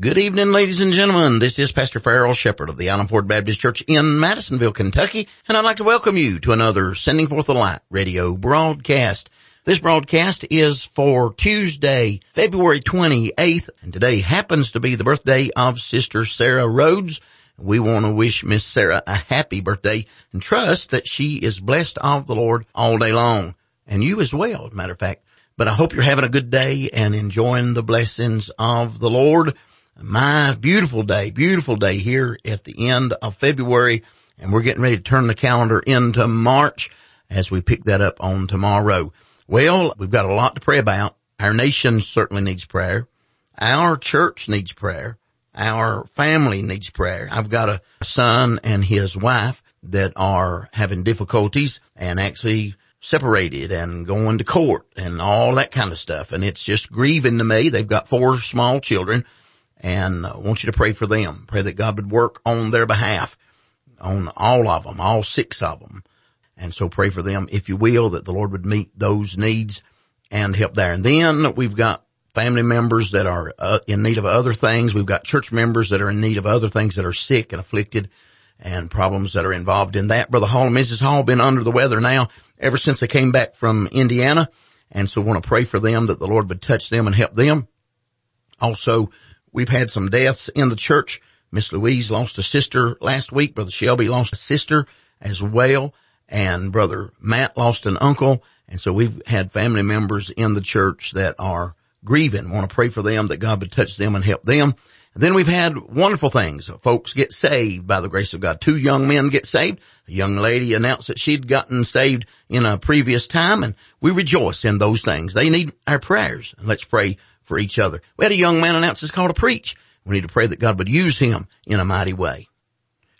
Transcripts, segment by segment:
Good evening, ladies and gentlemen. This is Pastor Farrell Shepherd of the Island Ford Baptist Church in Madisonville, Kentucky, and I'd like to welcome you to another Sending Forth the Light radio broadcast. This broadcast is for Tuesday, February 28th, and today happens to be the birthday of Sister Sarah Rhodes. We want to wish Miss Sarah a happy birthday and trust that she is blessed of the Lord all day long. And you as well, as a matter of fact. But I hope you're having a good day and enjoying the blessings of the Lord my beautiful day, beautiful day here at the end of February. And we're getting ready to turn the calendar into March as we pick that up on tomorrow. Well, we've got a lot to pray about. Our nation certainly needs prayer. Our church needs prayer. Our family needs prayer. I've got a son and his wife that are having difficulties and actually separated and going to court and all that kind of stuff. And it's just grieving to me. They've got four small children and I want you to pray for them. Pray that God would work on their behalf, on all of them, all six of them. And so pray for them, if you will, that the Lord would meet those needs and help there. And then we've got family members that are uh, in need of other things. We've got church members that are in need of other things that are sick and afflicted and problems that are involved in that. Brother Hall and Mrs. Hall been under the weather now ever since they came back from Indiana. And so want to pray for them that the Lord would touch them and help them. Also, We've had some deaths in the church. Miss Louise lost a sister last week. Brother Shelby lost a sister as well. And brother Matt lost an uncle. And so we've had family members in the church that are grieving. Want to pray for them that God would touch them and help them. And then we've had wonderful things. Folks get saved by the grace of God. Two young men get saved. A young lady announced that she'd gotten saved in a previous time and we rejoice in those things. They need our prayers. Let's pray for each other. We had a young man announce his call to preach. We need to pray that God would use him in a mighty way.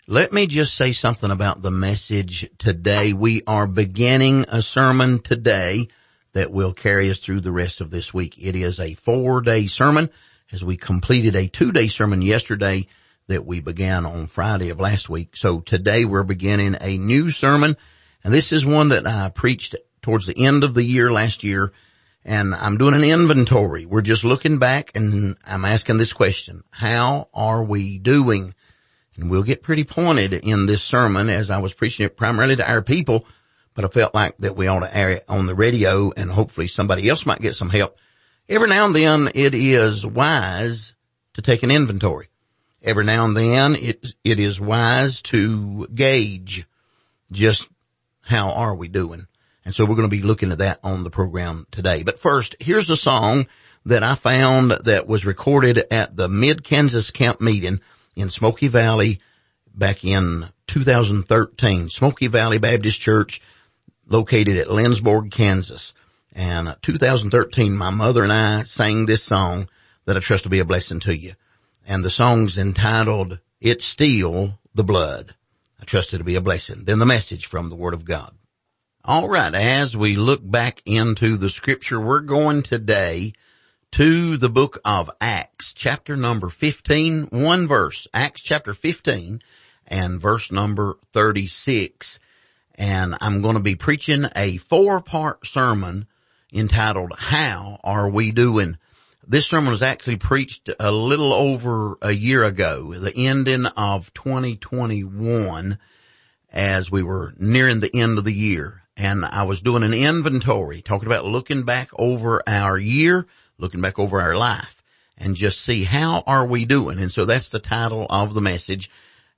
Let me just say something about the message today. We are beginning a sermon today that will carry us through the rest of this week. It is a four day sermon as we completed a two day sermon yesterday that we began on Friday of last week. So today we're beginning a new sermon and this is one that I preached towards the end of the year last year and I'm doing an inventory. We're just looking back and I'm asking this question. How are we doing? And we'll get pretty pointed in this sermon as I was preaching it primarily to our people, but I felt like that we ought to air it on the radio and hopefully somebody else might get some help. Every now and then it is wise to take an inventory. Every now and then it, it is wise to gauge just how are we doing. And so we're going to be looking at that on the program today. But first, here's a song that I found that was recorded at the Mid-Kansas Camp meeting in Smoky Valley back in 2013. Smoky Valley Baptist Church located at Lindsborg, Kansas. And 2013, my mother and I sang this song that I trust to be a blessing to you. And the song's entitled, It's Still the Blood. I trust it to be a blessing. Then the message from the Word of God. All right. As we look back into the scripture, we're going today to the book of Acts, chapter number 15, one verse, Acts chapter 15 and verse number 36. And I'm going to be preaching a four part sermon entitled, How Are We Doing? This sermon was actually preached a little over a year ago, the ending of 2021 as we were nearing the end of the year and I was doing an inventory, talking about looking back over our year, looking back over our life, and just see how are we doing. And so that's the title of the message,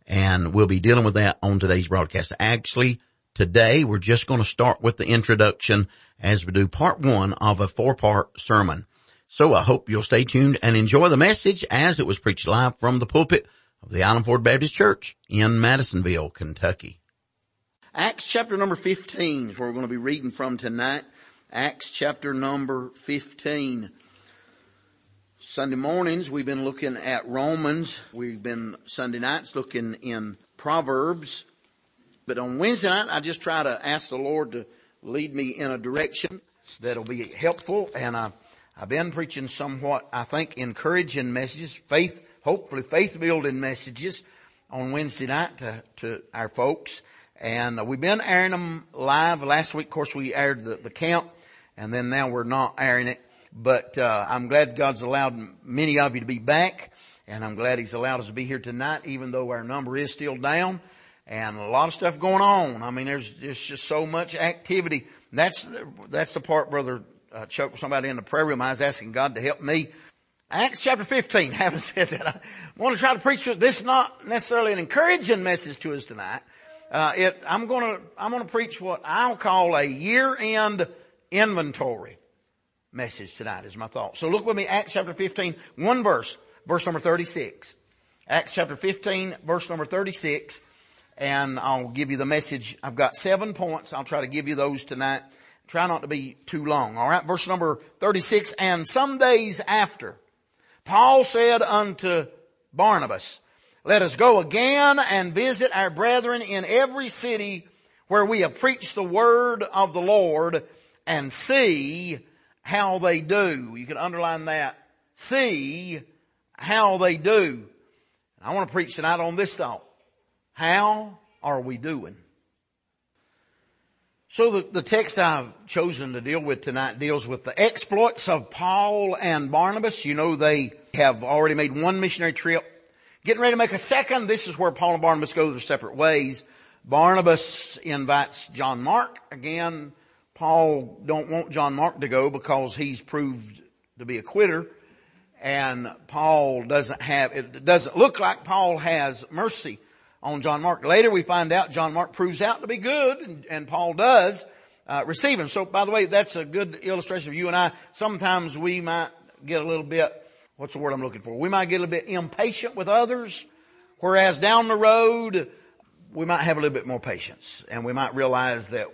and we'll be dealing with that on today's broadcast. Actually, today we're just going to start with the introduction as we do part one of a four-part sermon. So I hope you'll stay tuned and enjoy the message as it was preached live from the pulpit of the Island Ford Baptist Church in Madisonville, Kentucky. Acts chapter number 15 is where we're going to be reading from tonight. Acts chapter number 15. Sunday mornings we've been looking at Romans. We've been Sunday nights looking in Proverbs. But on Wednesday night I just try to ask the Lord to lead me in a direction that'll be helpful and I, I've been preaching somewhat, I think, encouraging messages, faith, hopefully faith building messages on Wednesday night to, to our folks. And we've been airing them live. Last week, of course, we aired the, the camp and then now we're not airing it. But, uh, I'm glad God's allowed many of you to be back And I'm glad he's allowed us to be here tonight, even though our number is still down and a lot of stuff going on. I mean, there's, there's just so much activity. That's, that's the part, brother uh, Chuck, somebody in the prayer room, I was asking God to help me. Acts chapter 15, having said that, I want to try to preach this is not necessarily an encouraging message to us tonight. Uh, it, I'm gonna, I'm gonna preach what I'll call a year-end inventory message tonight is my thought. So look with me, Acts chapter 15, one verse, verse number 36. Acts chapter 15, verse number 36 and I'll give you the message. I've got seven points. I'll try to give you those tonight. Try not to be too long. All right. Verse number 36. And some days after, Paul said unto Barnabas, let us go again and visit our brethren in every city where we have preached the word of the Lord and see how they do. You can underline that. See how they do. I want to preach tonight on this thought. How are we doing? So the, the text I've chosen to deal with tonight deals with the exploits of Paul and Barnabas. You know they have already made one missionary trip. Getting ready to make a second. This is where Paul and Barnabas go their separate ways. Barnabas invites John Mark. Again, Paul don't want John Mark to go because he's proved to be a quitter. And Paul doesn't have, it doesn't look like Paul has mercy on John Mark. Later we find out John Mark proves out to be good and, and Paul does uh, receive him. So by the way, that's a good illustration of you and I. Sometimes we might get a little bit, what's the word I'm looking for? We might get a little bit impatient with others, whereas down the road, we might have a little bit more patience and we might realize that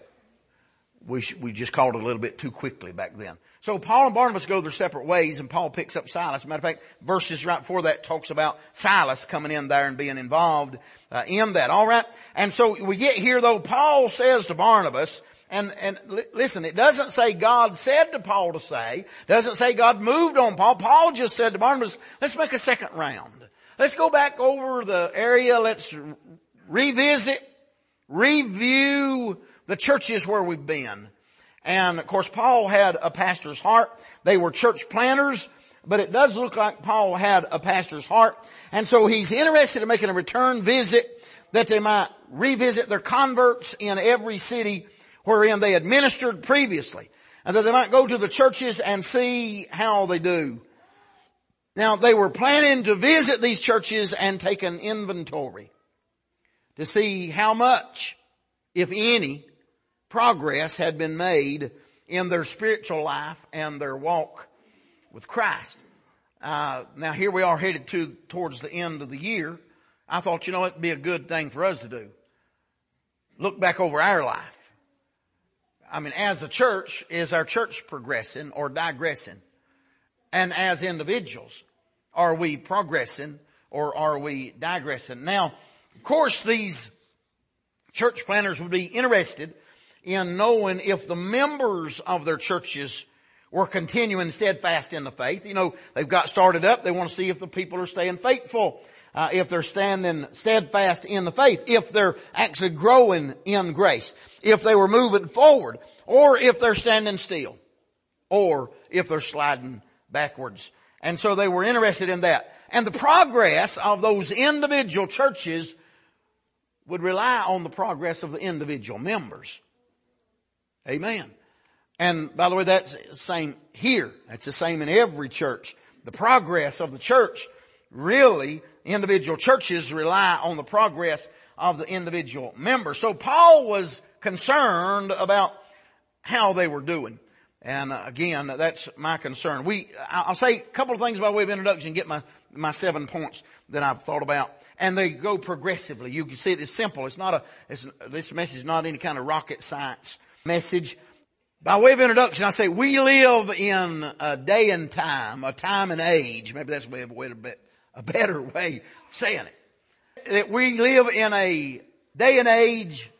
we, sh- we just called it a little bit too quickly back then. So Paul and Barnabas go their separate ways and Paul picks up Silas. matter of fact, verses right before that talks about Silas coming in there and being involved uh, in that. All right. And so we get here though, Paul says to Barnabas, and, and listen, it doesn't say God said to Paul to say, doesn't say God moved on Paul. Paul just said to Barnabas, let's make a second round. Let's go back over the area. Let's revisit, review the churches where we've been. And of course, Paul had a pastor's heart. They were church planners, but it does look like Paul had a pastor's heart. And so he's interested in making a return visit that they might revisit their converts in every city wherein they had ministered previously. And that they might go to the churches and see how they do. Now they were planning to visit these churches and take an inventory to see how much, if any, progress had been made in their spiritual life and their walk with Christ. Uh, now here we are headed to towards the end of the year. I thought, you know, it'd be a good thing for us to do. Look back over our life. I mean, as a church, is our church progressing or digressing? And as individuals, are we progressing or are we digressing? Now, of course, these church planners would be interested in knowing if the members of their churches were continuing steadfast in the faith. You know, they've got started up. They want to see if the people are staying faithful. Uh, if they're standing steadfast in the faith, if they're actually growing in grace, if they were moving forward, or if they're standing still, or if they're sliding backwards. And so they were interested in that. And the progress of those individual churches would rely on the progress of the individual members. Amen. And by the way, that's the same here. That's the same in every church. The progress of the church, really, individual churches rely on the progress of the individual member. So Paul was concerned about how they were doing. And again, that's my concern. We, I'll say a couple of things by way of introduction get my, my seven points that I've thought about. And they go progressively. You can see it's simple. It's not a, it's, this message is not any kind of rocket science message. By way of introduction, I say we live in a day and time, a time and age. Maybe that's a, way, a, bit, a better way of saying it. That we live in a day and age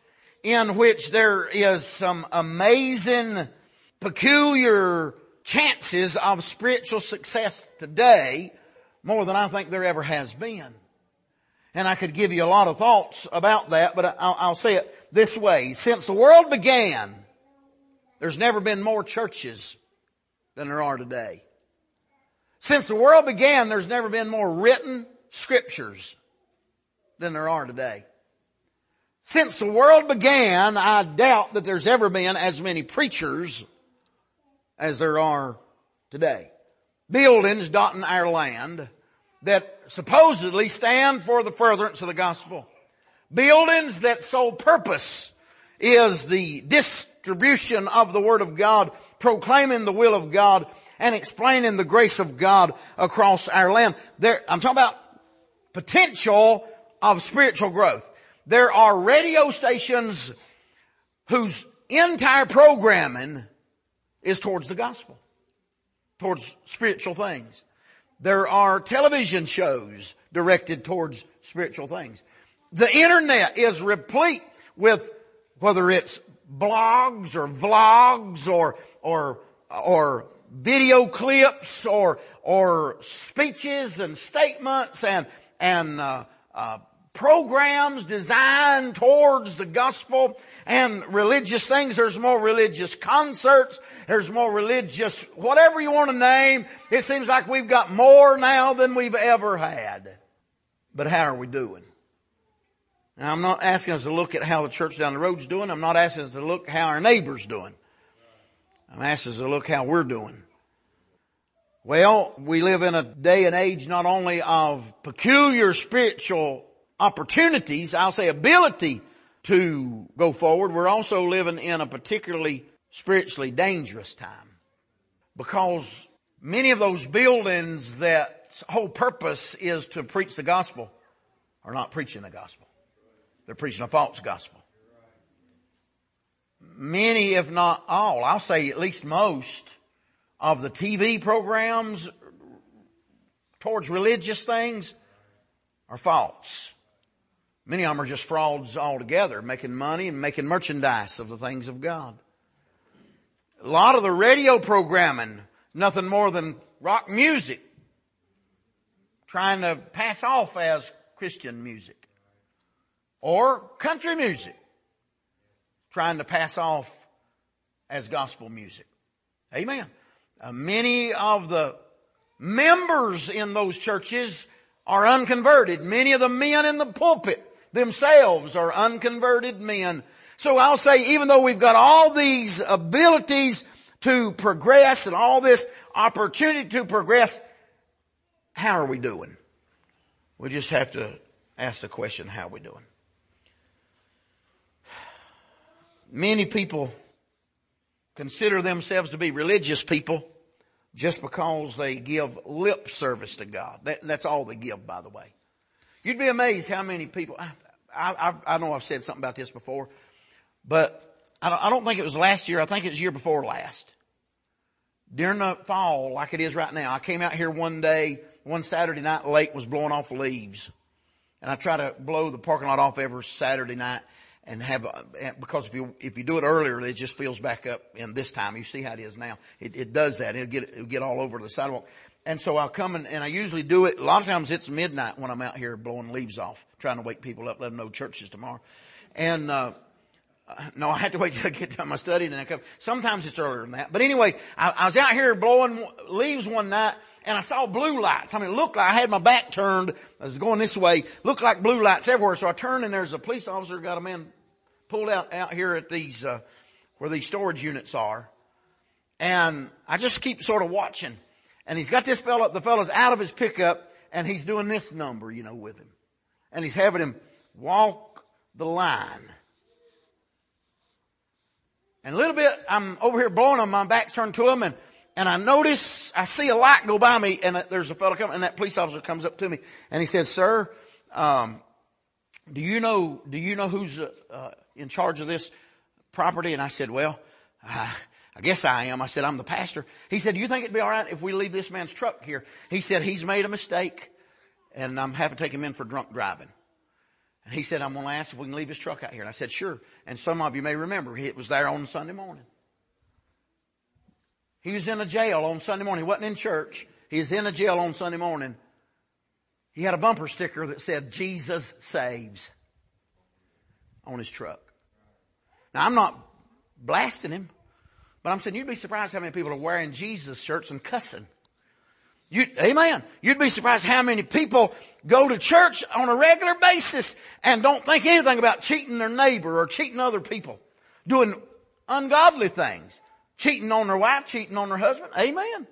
in which there is some amazing, peculiar chances of spiritual success today more than I think there ever has been. And I could give you a lot of thoughts about that, but I'll, I'll say it this way. Since the world began, there's never been more churches than there are today. Since the world began, there's never been more written scriptures than there are today. Since the world began, I doubt that there's ever been as many preachers as there are today. Buildings dotting our land that supposedly stand for the furtherance of the gospel. Buildings that sole purpose is the distribution of the Word of God, proclaiming the will of God, and explaining the grace of God across our land. There, I'm talking about potential of spiritual growth. There are radio stations whose entire programming is towards the gospel, towards spiritual things. There are television shows directed towards spiritual things. The internet is replete with whether it's blogs or vlogs or, or, or video clips or, or speeches and statements and, and, uh, uh, programs designed towards the gospel and religious things. There's more religious concerts. There's more religious, whatever you want to name. It seems like we've got more now than we've ever had. But how are we doing? Now I'm not asking us to look at how the church down the road's doing. I'm not asking us to look how our neighbor's doing. I'm asking us to look how we're doing. Well, we live in a day and age not only of peculiar spiritual opportunities, I'll say ability to go forward, we're also living in a particularly spiritually dangerous time. Because many of those buildings that whole purpose is to preach the gospel are not preaching the gospel. They're preaching a false gospel. Many, if not all, I'll say at least most of the TV programs towards religious things are false. Many of them are just frauds altogether, making money and making merchandise of the things of God. A lot of the radio programming, nothing more than rock music, trying to pass off as Christian music. Or country music, trying to pass off as gospel music. Amen. Uh, many of the members in those churches are unconverted. Many of the men in the pulpit themselves are unconverted men. So I'll say even though we've got all these abilities to progress and all this opportunity to progress, how are we doing? We just have to ask the question, how are we doing? Many people consider themselves to be religious people just because they give lip service to God. That, that's all they give, by the way. You'd be amazed how many people, I, I, I know I've said something about this before, but I don't, I don't think it was last year. I think it was year before last. During the fall, like it is right now, I came out here one day, one Saturday night, lake was blowing off leaves. And I try to blow the parking lot off every Saturday night and have, because if you, if you do it earlier, it just fills back up in this time. You see how it is now. It, it does that. It'll get, it'll get all over the sidewalk. And so I'll come and, and I usually do it. A lot of times it's midnight when I'm out here blowing leaves off, trying to wake people up, let them know church is tomorrow. And, uh, no, I had to wait till I get done my study and then I come. Sometimes it's earlier than that. But anyway, I, I was out here blowing leaves one night and I saw blue lights. I mean, looked like I had my back turned. I was going this way. Looked like blue lights everywhere. So I turned and there's a police officer got a man pulled out out here at these uh, where these storage units are, and I just keep sort of watching. And he's got this fellow, the fellow's out of his pickup and he's doing this number, you know, with him. And he's having him walk the line. And a little bit, I'm over here blowing him, my back's turned to him and, and I notice, I see a light go by me and there's a fellow coming and that police officer comes up to me and he says, sir, um, do you know, do you know who's uh, uh in charge of this property? And I said, well, uh, I guess I am. I said, I'm the pastor. He said, do you think it'd be alright if we leave this man's truck here? He said, he's made a mistake and I'm having to take him in for drunk driving. And he said, I'm going to ask if we can leave his truck out here. And I said, sure. And some of you may remember, it was there on Sunday morning. He was in a jail on Sunday morning. He wasn't in church. He was in a jail on Sunday morning. He had a bumper sticker that said, Jesus saves on his truck. Now I'm not blasting him. But I'm saying you'd be surprised how many people are wearing Jesus shirts and cussing. You, amen. You'd be surprised how many people go to church on a regular basis and don't think anything about cheating their neighbor or cheating other people. Doing ungodly things. Cheating on their wife, cheating on their husband. Amen.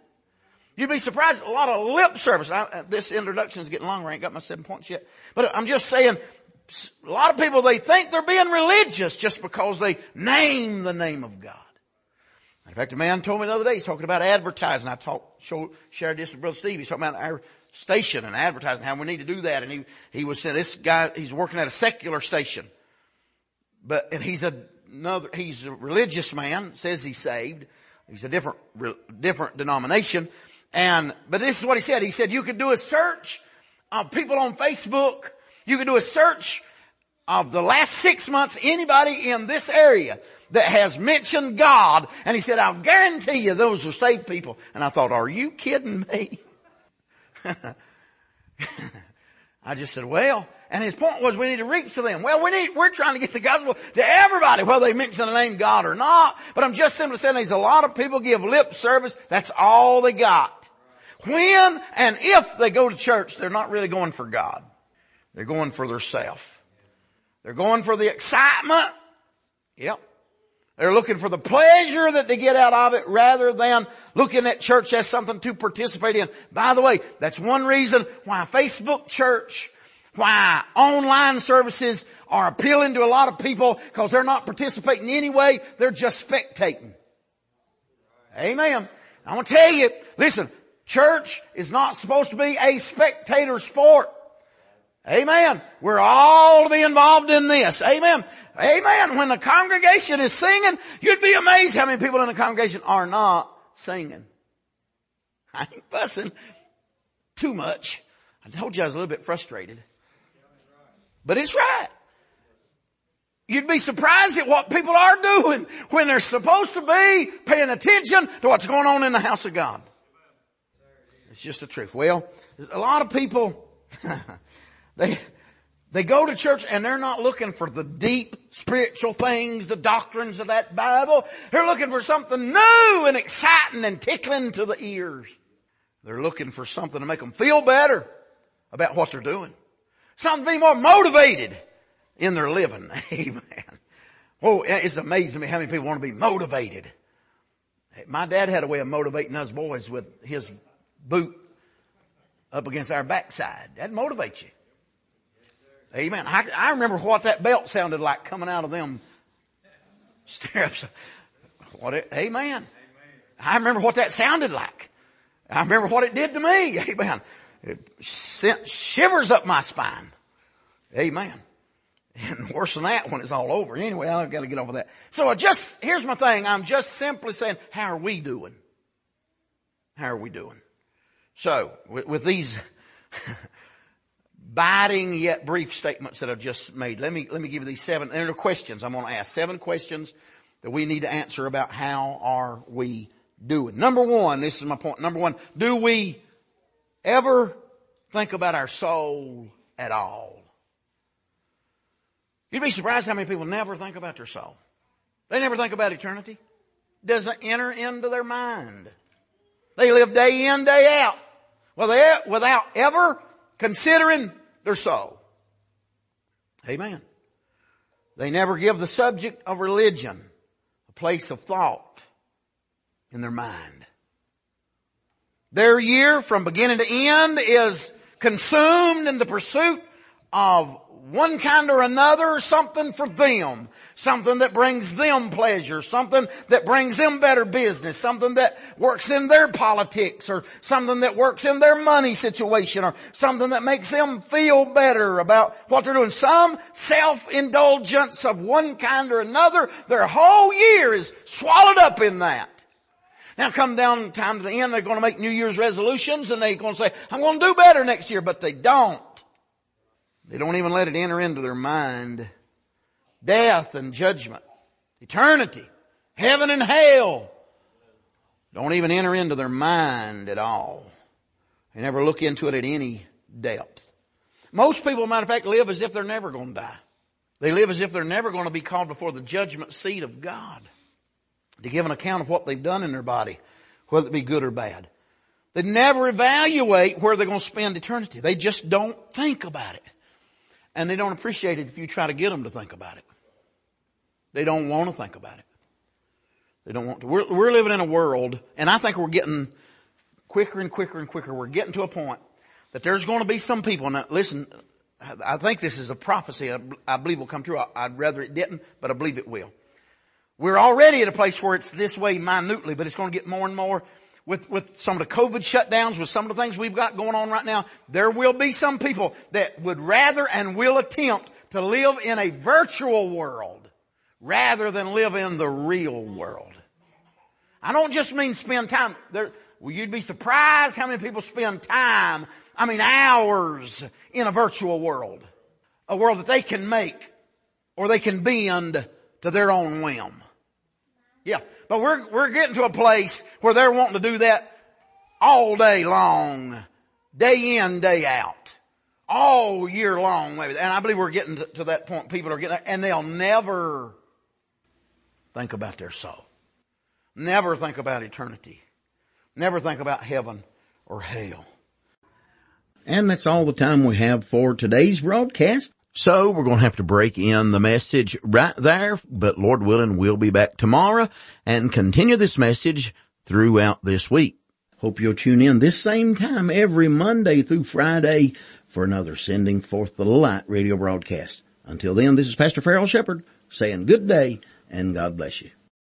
You'd be surprised a lot of lip service. I, uh, this introduction is getting longer. I ain't got my seven points yet. But I'm just saying, a lot of people, they think they're being religious just because they name the name of God. In fact, a man told me the other day, he's talking about advertising. I talked, showed, shared this with Brother Steve. He's talking about our station and advertising, how we need to do that. And he, he was saying, this guy, he's working at a secular station. But, and he's a, another, he's a religious man, says he's saved. He's a different, different denomination. And, but this is what he said. He said you could do a search of people on Facebook. You could do a search of the last six months, anybody in this area that has mentioned God. And he said, I'll guarantee you those are saved people. And I thought, are you kidding me? I just said, well, and his point was we need to reach to them. Well, we need, we're trying to get the gospel to everybody, whether they mention the name God or not. But I'm just simply saying there's a lot of people give lip service. That's all they got. When and if they go to church, they're not really going for God. They're going for their self. They're going for the excitement. Yep. They're looking for the pleasure that they get out of it rather than looking at church as something to participate in. By the way, that's one reason why Facebook church, why online services are appealing to a lot of people because they're not participating in anyway. They're just spectating. Amen. I want to tell you, listen, church is not supposed to be a spectator sport. Amen. We're all to be involved in this. Amen. Amen. When the congregation is singing, you'd be amazed how many people in the congregation are not singing. I ain't fussing too much. I told you I was a little bit frustrated. But it's right. You'd be surprised at what people are doing when they're supposed to be paying attention to what's going on in the house of God. It's just the truth. Well, a lot of people They, they go to church and they're not looking for the deep spiritual things, the doctrines of that Bible. They're looking for something new and exciting and tickling to the ears. They're looking for something to make them feel better about what they're doing. Something to be more motivated in their living. Amen. Oh, it's amazing me how many people want to be motivated. My dad had a way of motivating us boys with his boot up against our backside. That motivates you. Amen. I, I remember what that belt sounded like coming out of them stirrups. What it, amen. I remember what that sounded like. I remember what it did to me. Amen. It sent shivers up my spine. Amen. And worse than that when it's all over. Anyway, I've got to get over that. So I just, here's my thing. I'm just simply saying, how are we doing? How are we doing? So, with, with these biting yet brief statements that I've just made. Let me, let me give you these seven, and they're questions I'm going to ask. Seven questions that we need to answer about how are we doing. Number one, this is my point. Number one, do we ever think about our soul at all? You'd be surprised how many people never think about their soul. They never think about eternity. Doesn't enter into their mind. They live day in, day out. Without ever considering their soul. Amen. They never give the subject of religion a place of thought in their mind. Their year from beginning to end is consumed in the pursuit of one kind or another, something for them. Something that brings them pleasure. Something that brings them better business. Something that works in their politics or something that works in their money situation or something that makes them feel better about what they're doing. Some self-indulgence of one kind or another. Their whole year is swallowed up in that. Now come down time to the end, they're going to make New Year's resolutions and they're going to say, I'm going to do better next year, but they don't. They don't even let it enter into their mind. Death and judgment, eternity, heaven and hell don't even enter into their mind at all. They never look into it at any depth. Most people, matter of fact, live as if they're never going to die. They live as if they're never going to be called before the judgment seat of God to give an account of what they've done in their body, whether it be good or bad. They never evaluate where they're going to spend eternity. They just don't think about it. And they don't appreciate it if you try to get them to think about it. They don't want to think about it. They don't want to. We're, we're living in a world, and I think we're getting quicker and quicker and quicker. We're getting to a point that there's going to be some people, now listen, I think this is a prophecy I believe will come true. I'd rather it didn't, but I believe it will. We're already at a place where it's this way minutely, but it's going to get more and more with, with some of the COVID shutdowns, with some of the things we've got going on right now. There will be some people that would rather and will attempt to live in a virtual world rather than live in the real world. I don't just mean spend time. There, well, you'd be surprised how many people spend time, I mean hours in a virtual world. A world that they can make or they can bend to their own whim. Yeah. But we're, we're getting to a place where they're wanting to do that all day long, day in, day out, all year long maybe. And I believe we're getting to, to that point. People are getting there and they'll never think about their soul. Never think about eternity. Never think about heaven or hell. And that's all the time we have for today's broadcast. So we're going to have to break in the message right there, but Lord willing, we'll be back tomorrow and continue this message throughout this week. Hope you'll tune in this same time every Monday through Friday for another Sending Forth the Light radio broadcast. Until then, this is Pastor Farrell Shepherd saying good day and God bless you.